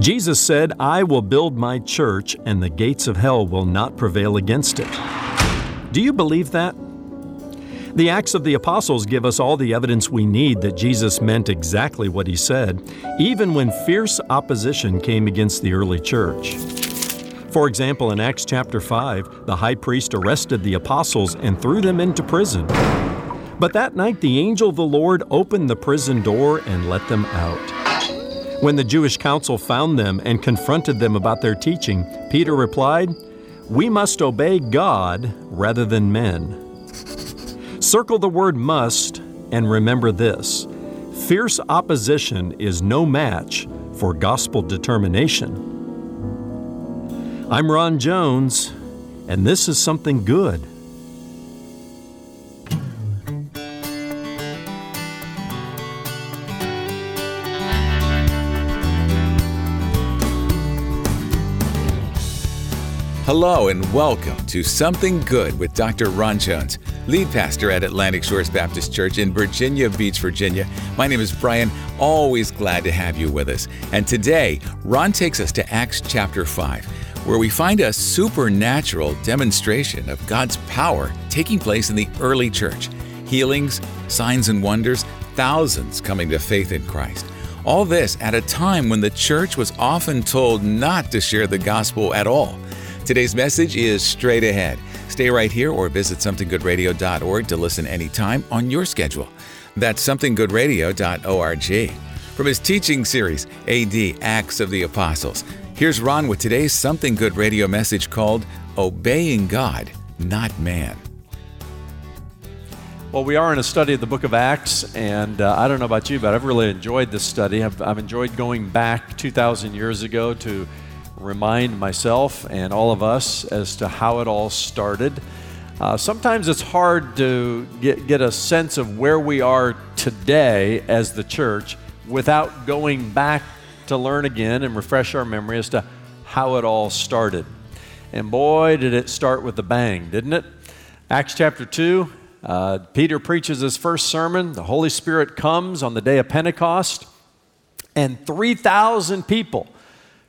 Jesus said, I will build my church, and the gates of hell will not prevail against it. Do you believe that? The Acts of the Apostles give us all the evidence we need that Jesus meant exactly what he said, even when fierce opposition came against the early church. For example, in Acts chapter 5, the high priest arrested the apostles and threw them into prison. But that night, the angel of the Lord opened the prison door and let them out. When the Jewish council found them and confronted them about their teaching, Peter replied, We must obey God rather than men. Circle the word must and remember this fierce opposition is no match for gospel determination. I'm Ron Jones, and this is something good. Hello and welcome to Something Good with Dr. Ron Jones, lead pastor at Atlantic Shores Baptist Church in Virginia Beach, Virginia. My name is Brian, always glad to have you with us. And today, Ron takes us to Acts chapter 5, where we find a supernatural demonstration of God's power taking place in the early church. Healings, signs and wonders, thousands coming to faith in Christ. All this at a time when the church was often told not to share the gospel at all. Today's message is straight ahead. Stay right here or visit somethinggoodradio.org to listen anytime on your schedule. That's somethinggoodradio.org. From his teaching series, AD Acts of the Apostles, here's Ron with today's Something Good radio message called Obeying God, Not Man. Well, we are in a study of the book of Acts, and uh, I don't know about you, but I've really enjoyed this study. I've, I've enjoyed going back 2,000 years ago to remind myself and all of us as to how it all started. Uh, sometimes it's hard to get, get a sense of where we are today as the church without going back to learn again and refresh our memory as to how it all started. And boy, did it start with a bang, didn't it? Acts chapter 2, uh, Peter preaches his first sermon. The Holy Spirit comes on the day of Pentecost, and 3,000 people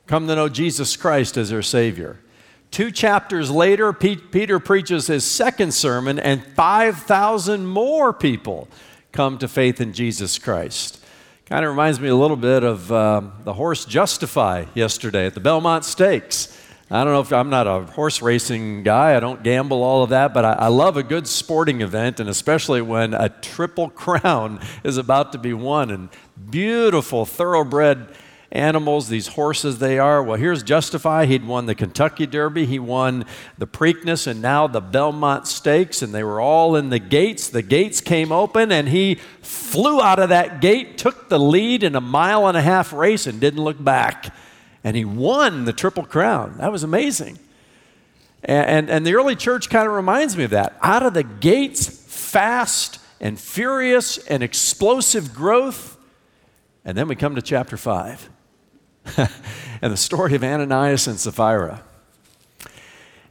come to know Jesus Christ as their Savior. Two chapters later, Peter preaches his second sermon, and 5,000 more people come to faith in Jesus Christ. Kind of reminds me a little bit of uh, the horse Justify yesterday at the Belmont Stakes. I don't know if I'm not a horse racing guy, I don't gamble, all of that, but I, I love a good sporting event, and especially when a triple crown is about to be won and beautiful, thoroughbred animals, these horses they are. Well, here's Justify. He'd won the Kentucky Derby, he won the Preakness, and now the Belmont Stakes, and they were all in the gates. The gates came open, and he flew out of that gate, took the lead in a mile and a half race, and didn't look back. And he won the Triple Crown. That was amazing. And, and, and the early church kind of reminds me of that. Out of the gates, fast and furious and explosive growth. And then we come to chapter 5. and the story of Ananias and Sapphira.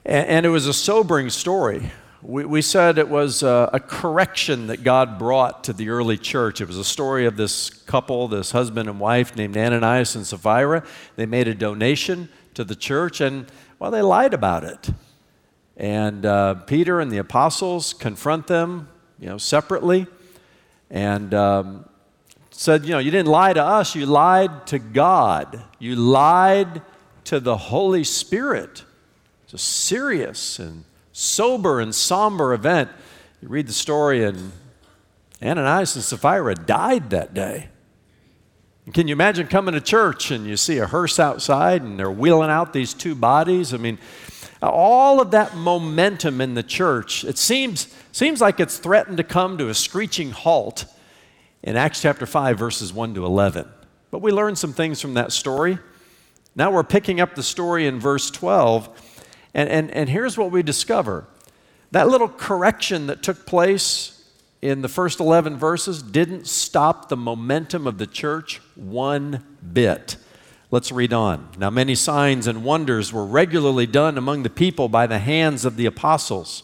And, and it was a sobering story. We, we said it was a, a, correction that God brought to the early church. It was a story of this couple, this husband and wife named Ananias and Sapphira. They made a donation to the church, and, well, they lied about it. And uh, Peter and the apostles confront them, you know, separately. And um, said, You know, you didn't lie to us, you lied to God. You lied to the Holy Spirit. It's a serious and sober and somber event. You read the story, and Ananias and Sapphira died that day. Can you imagine coming to church and you see a hearse outside and they're wheeling out these two bodies? I mean, all of that momentum in the church, it seems, seems like it's threatened to come to a screeching halt in Acts chapter 5, verses 1 to 11. But we learned some things from that story. Now we're picking up the story in verse 12, and, and, and here's what we discover that little correction that took place in the first 11 verses didn't stop the momentum of the church one bit. Let's read on. Now, many signs and wonders were regularly done among the people by the hands of the apostles.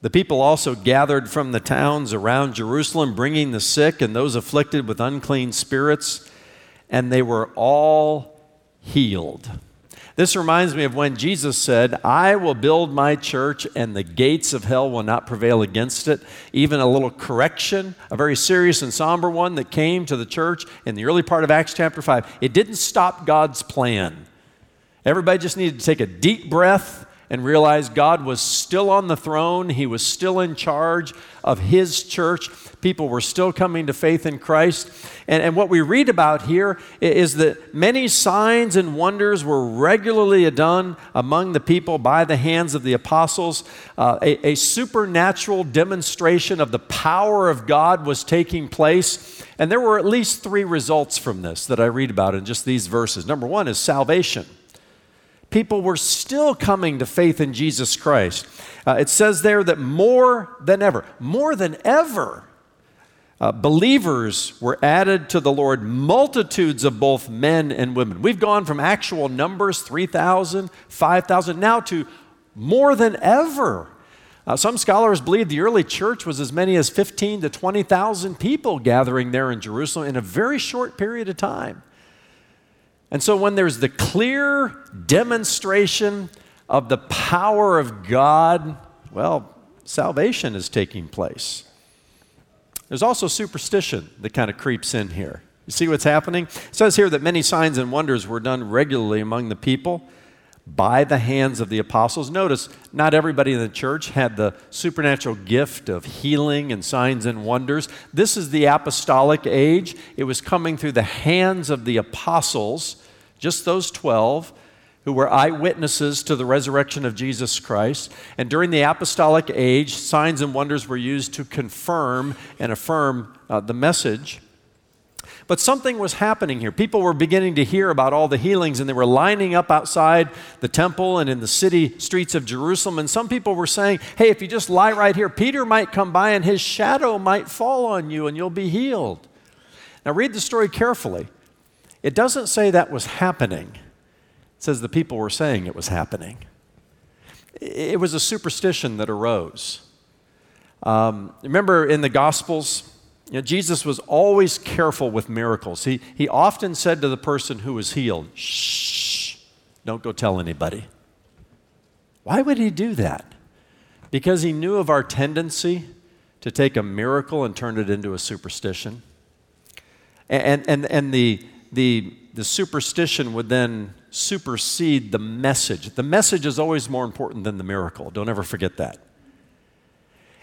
The people also gathered from the towns around Jerusalem, bringing the sick and those afflicted with unclean spirits, and they were all healed. This reminds me of when Jesus said, I will build my church and the gates of hell will not prevail against it. Even a little correction, a very serious and somber one that came to the church in the early part of Acts chapter 5. It didn't stop God's plan. Everybody just needed to take a deep breath and realized God was still on the throne. He was still in charge of His church. People were still coming to faith in Christ. And, and what we read about here is that many signs and wonders were regularly done among the people by the hands of the apostles. Uh, a, a supernatural demonstration of the power of God was taking place. And there were at least three results from this that I read about in just these verses. Number one is salvation people were still coming to faith in Jesus Christ. Uh, it says there that more than ever, more than ever, uh, believers were added to the Lord, multitudes of both men and women. We've gone from actual numbers, 3,000, 5,000, now to more than ever. Uh, some scholars believe the early church was as many as 15 to 20,000 people gathering there in Jerusalem in a very short period of time. And so, when there's the clear demonstration of the power of God, well, salvation is taking place. There's also superstition that kind of creeps in here. You see what's happening? It says here that many signs and wonders were done regularly among the people by the hands of the apostles. Notice, not everybody in the church had the supernatural gift of healing and signs and wonders. This is the apostolic age. It was coming through the hands of the apostles, just those 12 who were eyewitnesses to the resurrection of Jesus Christ. And during the apostolic age, signs and wonders were used to confirm and affirm uh, the message. But something was happening here. People were beginning to hear about all the healings, and they were lining up outside the temple and in the city streets of Jerusalem. And some people were saying, Hey, if you just lie right here, Peter might come by and his shadow might fall on you and you'll be healed. Now, read the story carefully. It doesn't say that was happening, it says the people were saying it was happening. It was a superstition that arose. Um, remember in the Gospels, you know, Jesus was always careful with miracles. He, he often said to the person who was healed, Shh, don't go tell anybody. Why would he do that? Because he knew of our tendency to take a miracle and turn it into a superstition. And, and, and the, the, the superstition would then supersede the message. The message is always more important than the miracle. Don't ever forget that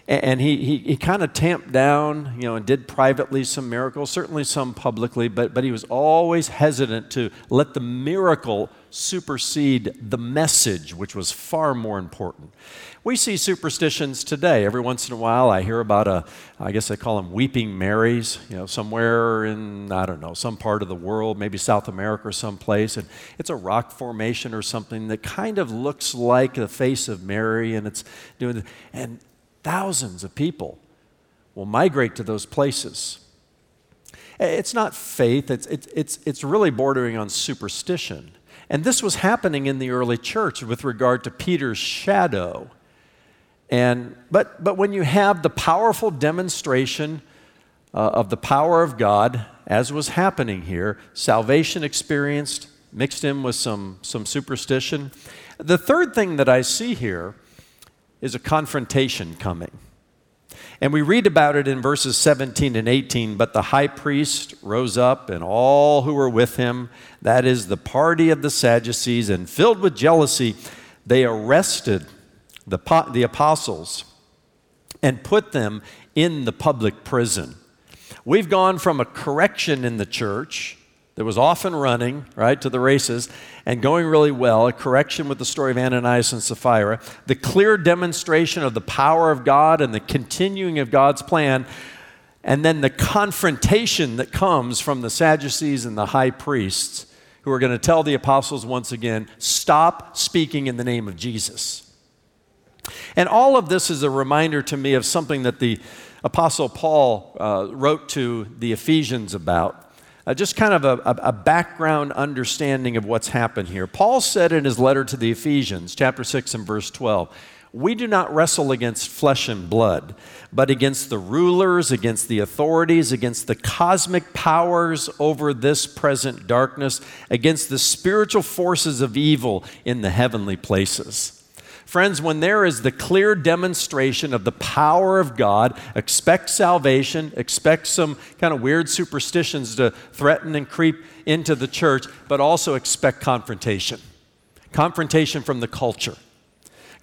and he, he, he kind of tamped down, you know, and did privately some miracles, certainly some publicly, but, but he was always hesitant to let the miracle supersede the message, which was far more important. We see superstitions today. Every once in a while, I hear about a, I guess they call them weeping Marys, you know, somewhere in, I don't know, some part of the world, maybe South America or someplace, and it's a rock formation or something that kind of looks like the face of Mary, and it's doing, and Thousands of people will migrate to those places. It's not faith, it's, it's, it's, it's really bordering on superstition. And this was happening in the early church with regard to Peter's shadow. And, but, but when you have the powerful demonstration uh, of the power of God, as was happening here, salvation experienced mixed in with some, some superstition. The third thing that I see here is a confrontation coming. And we read about it in verses 17 and 18. But the high priest rose up, and all who were with him, that is the party of the Sadducees, and filled with jealousy, they arrested the, the apostles and put them in the public prison. We've gone from a correction in the church that was often running, right, to the races and going really well, a correction with the story of Ananias and Sapphira, the clear demonstration of the power of God and the continuing of God's plan, and then the confrontation that comes from the Sadducees and the high priests who are going to tell the apostles once again stop speaking in the name of Jesus. And all of this is a reminder to me of something that the Apostle Paul uh, wrote to the Ephesians about. Uh, just kind of a, a, background understanding of what's happened here. Paul said in his letter to the Ephesians, chapter 6 and verse 12, We do not wrestle against flesh and blood, but against the rulers, against the authorities, against the cosmic powers over this present darkness, against the spiritual forces of evil in the heavenly places. Friends, when there is the clear demonstration of the power of God, expect salvation, expect some kind of weird superstitions to threaten and creep into the church, but also expect confrontation. Confrontation from the culture.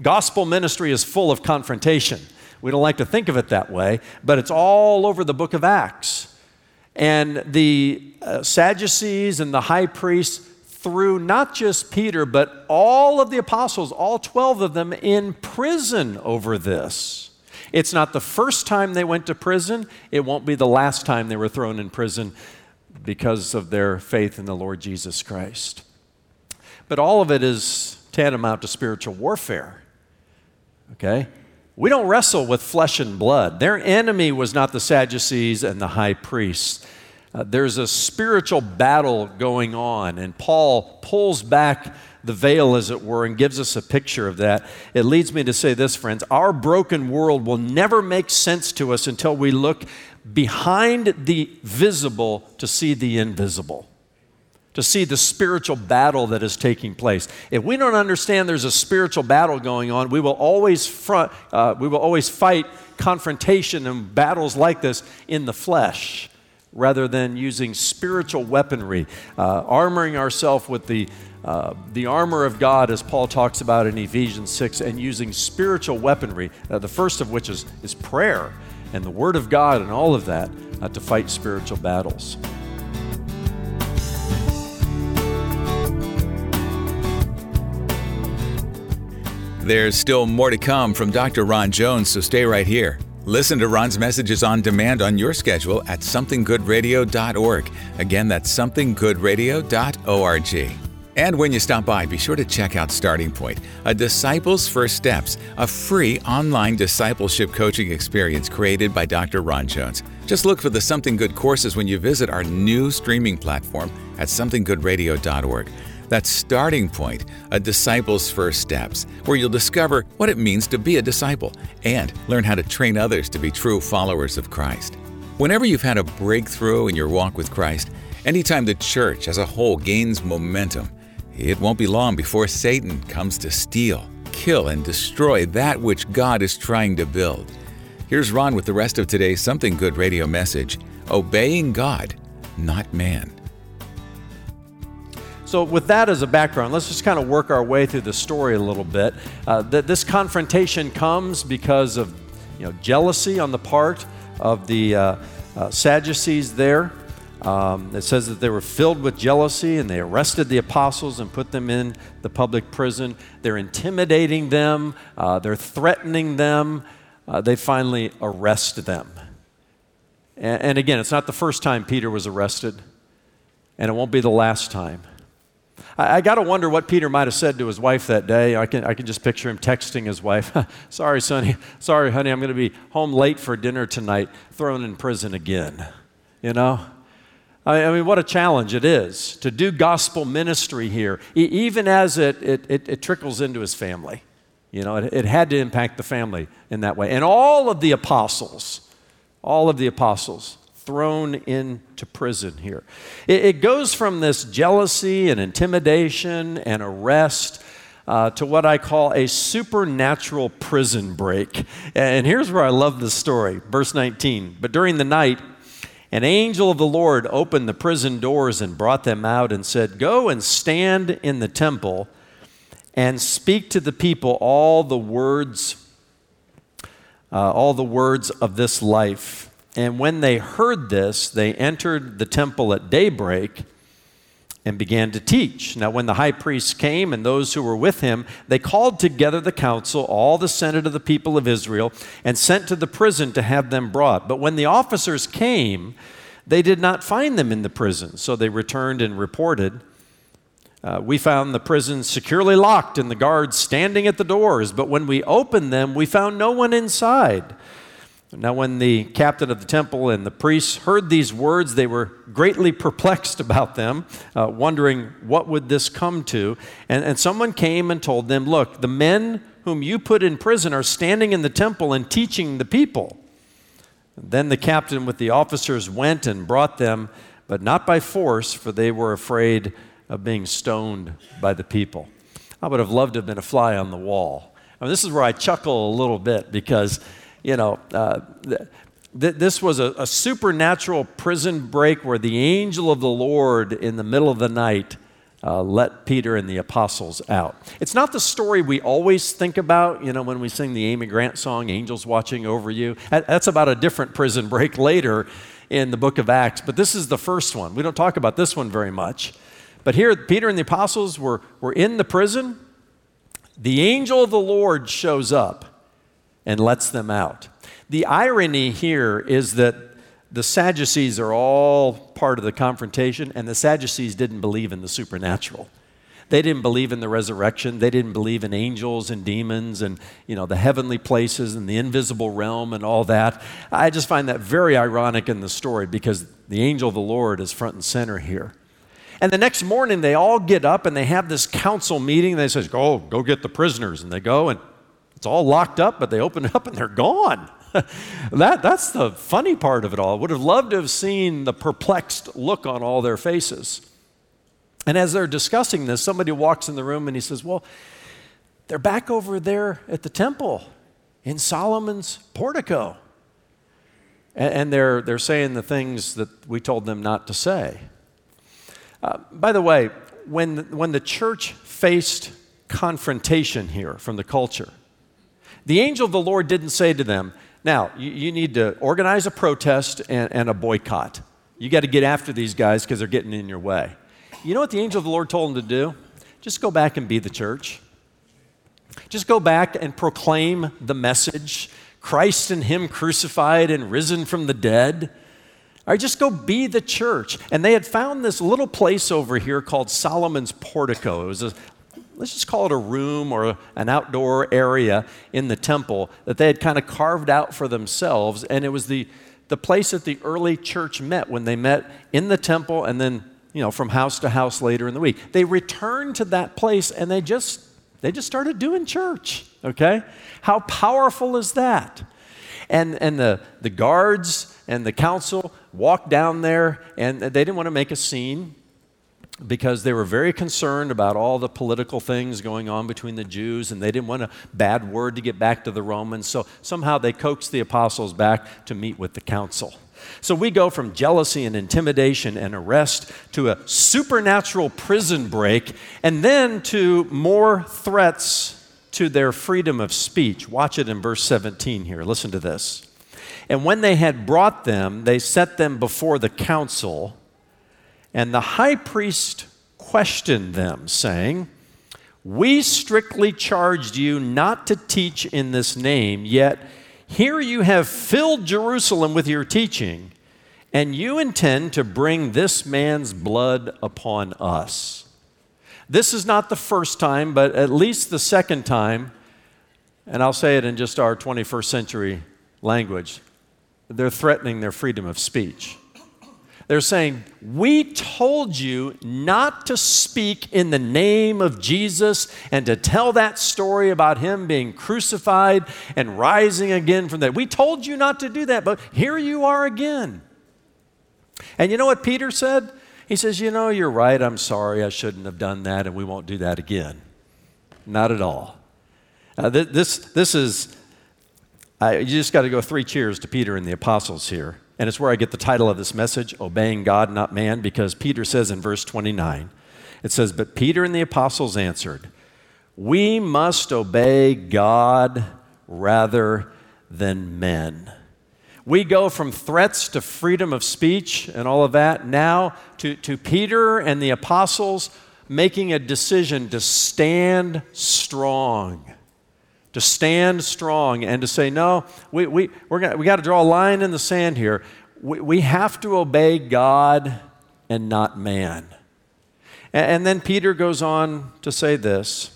Gospel ministry is full of confrontation. We don't like to think of it that way, but it's all over the book of Acts. And the uh, Sadducees and the high priests threw not just Peter, but all of the apostles, all 12 of them, in prison over this. It's not the first time they went to prison, it won't be the last time they were thrown in prison because of their faith in the Lord Jesus Christ. But all of it is tantamount to spiritual warfare. Okay? We don't wrestle with flesh and blood. Their enemy was not the Sadducees and the high priests. Uh, there's a spiritual battle going on, and Paul pulls back the veil, as it were, and gives us a picture of that. It leads me to say this, friends our broken world will never make sense to us until we look behind the visible to see the invisible. To see the spiritual battle that is taking place. If we don't understand there's a spiritual battle going on, we will always front, uh, we will always fight confrontation and battles like this in the flesh rather than using spiritual weaponry, uh, armoring ourselves with the, uh, the armor of God, as Paul talks about in Ephesians 6, and using spiritual weaponry, uh, the first of which is, is prayer and the Word of God and all of that uh, to fight spiritual battles. There's still more to come from Dr. Ron Jones, so stay right here. Listen to Ron's messages on demand on your schedule at somethinggoodradio.org. Again, that's somethinggoodradio.org. And when you stop by, be sure to check out Starting Point, a Disciples First Steps, a free online discipleship coaching experience created by Dr. Ron Jones. Just look for the Something Good courses when you visit our new streaming platform at somethinggoodradio.org. That's Starting Point, a disciple's first steps, where you'll discover what it means to be a disciple and learn how to train others to be true followers of Christ. Whenever you've had a breakthrough in your walk with Christ, anytime the church as a whole gains momentum, it won't be long before Satan comes to steal, kill, and destroy that which God is trying to build. Here's Ron with the rest of today's Something Good radio message Obeying God, not man. So, with that as a background, let's just kind of work our way through the story a little bit. Uh, that this confrontation comes because of you know, jealousy on the part of the uh, uh, Sadducees there. Um, it says that they were filled with jealousy and they arrested the apostles and put them in the public prison. They're intimidating them, uh, they're threatening them. Uh, they finally arrest them. And, and again, it's not the first time Peter was arrested, and it won't be the last time. I, I got to wonder what Peter might have said to his wife that day. I can, I can just picture him texting his wife, Sorry, sonny. Sorry, honey, I'm going to be home late for dinner tonight, thrown in prison again. You know? I, mean, what a challenge it is to do gospel ministry here, even as it, it, it, it trickles into his family. You know, it, it had to impact the family in that way. And all of the apostles, all of the apostles thrown into prison here. It, it goes from this jealousy and intimidation and arrest. Uh, to what I call a supernatural prison break. And here's where I love this story. Verse 19. But during the night, an angel of the Lord opened the prison doors and brought them out and said, Go and stand in the temple and speak to the people all the words, uh, all the words of this life. And when they heard this, they entered the temple at daybreak and began to teach. Now, when the high priest came and those who were with him, they called together the council, all the senate of the people of Israel, and sent to the prison to have them brought. But when the officers came, they did not find them in the prison. So they returned and reported Uh, we found the prison securely locked and the guards standing at the doors, but when we opened them, we found no one inside. Now, when the captain of the temple and the priests heard these words, they were greatly perplexed about them, uh, wondering what would this come to. And, and someone came and told them, Look, the men whom you put in prison are standing in the temple and teaching the people. Then the captain with the officers went and brought them, but not by force, for they were afraid of being stoned by the people. I would have loved to have been a fly on the wall. I mean, this is where I chuckle a little bit because, you know, uh, th- th- this was a, a supernatural prison break where the angel of the Lord in the middle of the night uh, let Peter and the apostles out. It's not the story we always think about, you know, when we sing the Amy Grant song, Angels Watching Over You. That's about a different prison break later in the book of Acts, but this is the first one. We don't talk about this one very much. But here, Peter and the apostles were, were in the prison. The angel of the Lord shows up and lets them out. The irony here is that the Sadducees are all part of the confrontation, and the Sadducees didn't believe in the supernatural. They didn't believe in the resurrection. They didn't believe in angels and demons and you know the heavenly places and the invisible realm and all that. I just find that very ironic in the story because the angel of the Lord is front and center here. And the next morning, they all get up and they have this council meeting. They says, "Go, go get the prisoners." And they go, and it's all locked up, but they open it up and they're gone. that, that's the funny part of it all. Would have loved to have seen the perplexed look on all their faces. And as they're discussing this, somebody walks in the room and he says, Well, they're back over there at the temple in Solomon's portico. And, and they're, they're saying the things that we told them not to say. Uh, by the way, when, when the church faced confrontation here from the culture, the angel of the Lord didn't say to them, Now, you, you need to organize a protest and, and a boycott. You got to get after these guys because they're getting in your way. You know what the angel of the Lord told them to do? Just go back and be the church. Just go back and proclaim the message Christ and Him crucified and risen from the dead. All right, just go be the church. And they had found this little place over here called Solomon's Portico. It was a, let's just call it a room or an outdoor area in the temple that they had kind of carved out for themselves. And it was the, the place that the early church met when they met in the temple and then, you know, from house to house later in the week. They returned to that place and they just, they just started doing church, okay? How powerful is that? And, and the, the guards and the council walked down there, and they didn't want to make a scene because they were very concerned about all the political things going on between the Jews, and they didn't want a bad word to get back to the Romans. So somehow they coaxed the apostles back to meet with the council. So we go from jealousy and intimidation and arrest to a supernatural prison break, and then to more threats to their freedom of speech. Watch it in verse 17 here. Listen to this. And when they had brought them, they set them before the council. And the high priest questioned them, saying, We strictly charged you not to teach in this name, yet here you have filled Jerusalem with your teaching, and you intend to bring this man's blood upon us. This is not the first time, but at least the second time, and I'll say it in just our 21st century language they're threatening their freedom of speech. They're saying, We told you not to speak in the name of Jesus and to tell that story about him being crucified and rising again from that. We told you not to do that, but here you are again. And you know what Peter said? He says, You know, you're right. I'm sorry. I shouldn't have done that, and we won't do that again. Not at all. Uh, th- this, this is you just got to go three cheers to Peter and the apostles here. And it's where I get the title of this message, Obeying God, Not Man, because Peter says in verse 29, it says, But Peter and the apostles answered, We must obey God rather than men. We go from threats to freedom of speech and all of that now to, to Peter and the apostles making a decision to stand strong to stand strong and to say, no, we, we, we're gonna, we got to draw a line in the sand here. We, we have to obey God and not man. And then Peter goes on to say this.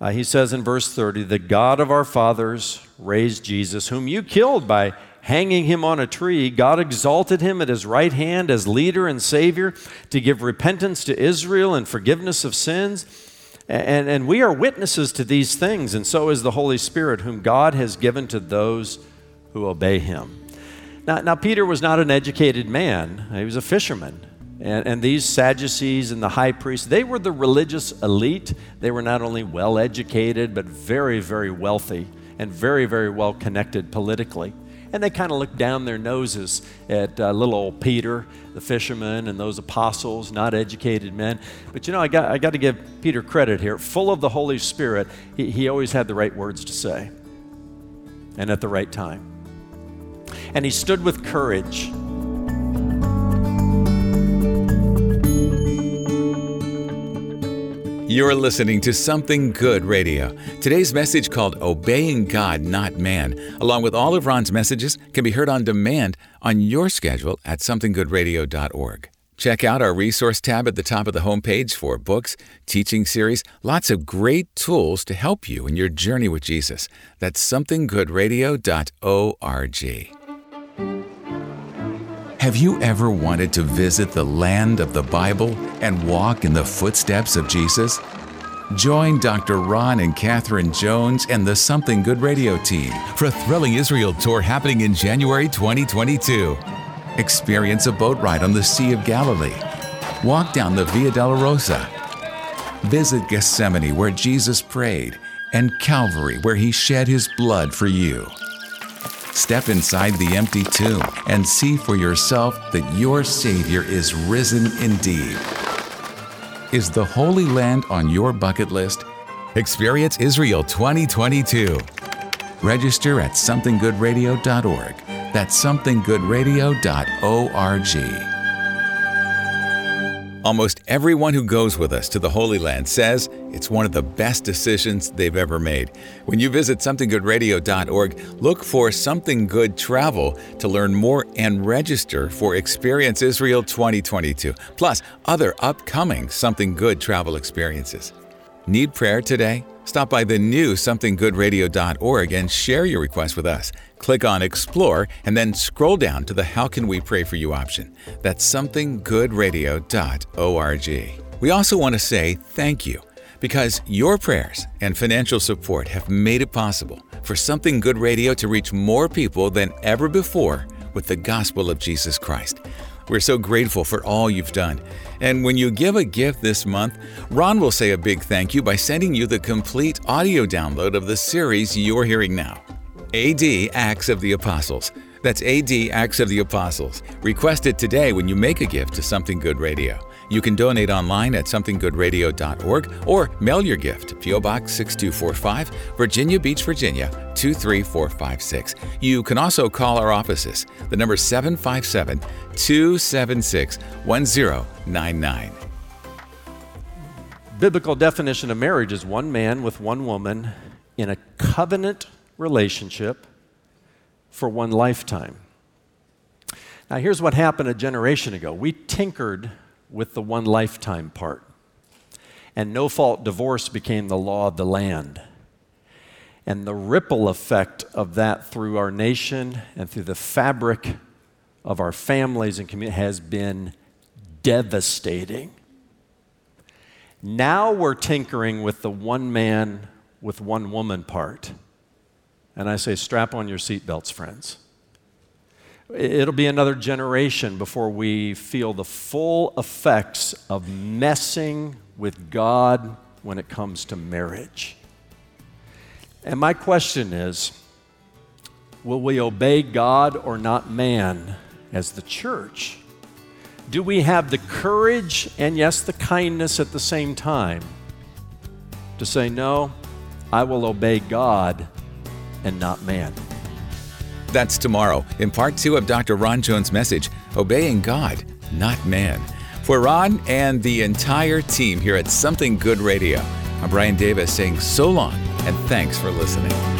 Uh, he says in verse 30, The God of our fathers raised Jesus, whom you killed by hanging him on a tree. God exalted him at his right hand as leader and Savior to give repentance to Israel and forgiveness of sins. And, and we are witnesses to these things, and so is the Holy Spirit, whom God has given to those who obey him. Now, now Peter was not an educated man, he was a fisherman. And, and, these Sadducees and the high priests, they were the religious elite. They were not only well educated, but very, very wealthy and very, very well connected politically. And they kind of looked down their noses at uh, little old Peter, the fisherman, and those apostles, not educated men. But you know, I got, I got to give Peter credit here. Full of the Holy Spirit, he, he always had the right words to say and at the right time. And he stood with courage You're listening to Something Good Radio. Today's message called Obeying God, Not Man, along with all of Ron's messages, can be heard on demand on your schedule at somethinggoodradio.org. Check out our resource tab at the top of the homepage for books, teaching series, lots of great tools to help you in your journey with Jesus. That's somethinggoodradio.org. Have you ever wanted to visit the land of the Bible and walk in the footsteps of Jesus? Join Dr. Ron and Catherine Jones and the Something Good radio team for a thrilling Israel tour happening in January 2022. Experience a boat ride on the Sea of Galilee. Walk down the Via Dolorosa. Visit Gethsemane where Jesus prayed and Calvary where he shed his blood for you. Step inside the empty tomb and see for yourself that your Savior is risen indeed. Is the Holy Land on your bucket list? Experience Israel 2022. Register at somethinggoodradio.org. That's somethinggoodradio.org. Almost everyone who goes with us to the Holy Land says it's one of the best decisions they've ever made. When you visit somethinggoodradio.org, look for Something Good Travel to learn more and register for Experience Israel 2022, plus other upcoming Something Good travel experiences. Need prayer today? Stop by the new somethinggoodradio.org and share your request with us. Click on Explore and then scroll down to the How Can We Pray For You option. That's somethinggoodradio.org. We also want to say thank you because your prayers and financial support have made it possible for Something Good Radio to reach more people than ever before with the gospel of Jesus Christ. We're so grateful for all you've done. And when you give a gift this month, Ron will say a big thank you by sending you the complete audio download of the series you're hearing now AD Acts of the Apostles. That's AD Acts of the Apostles. Request it today when you make a gift to Something Good Radio. You can donate online at somethinggoodradio.org or mail your gift to P.O. Box 6245, Virginia Beach, Virginia 23456. You can also call our offices. The number is 757 276 1099. Biblical definition of marriage is one man with one woman in a covenant relationship for one lifetime. Now, here's what happened a generation ago we tinkered with the one lifetime part, and no fault divorce became the law of the land. And the ripple effect of that through our nation and through the fabric of our families and community has been devastating. Now we're tinkering with the one man with one woman part. And I say, strap on your seatbelts, friends. It'll be another generation before we feel the full effects of messing with God when it comes to marriage. And my question is will we obey God or not man as the church? Do we have the courage and, yes, the kindness at the same time to say, no, I will obey God and not man? That's tomorrow in part two of Dr. Ron Jones' message Obeying God, Not Man. For Ron and the entire team here at Something Good Radio, I'm Brian Davis saying so long and thanks for listening.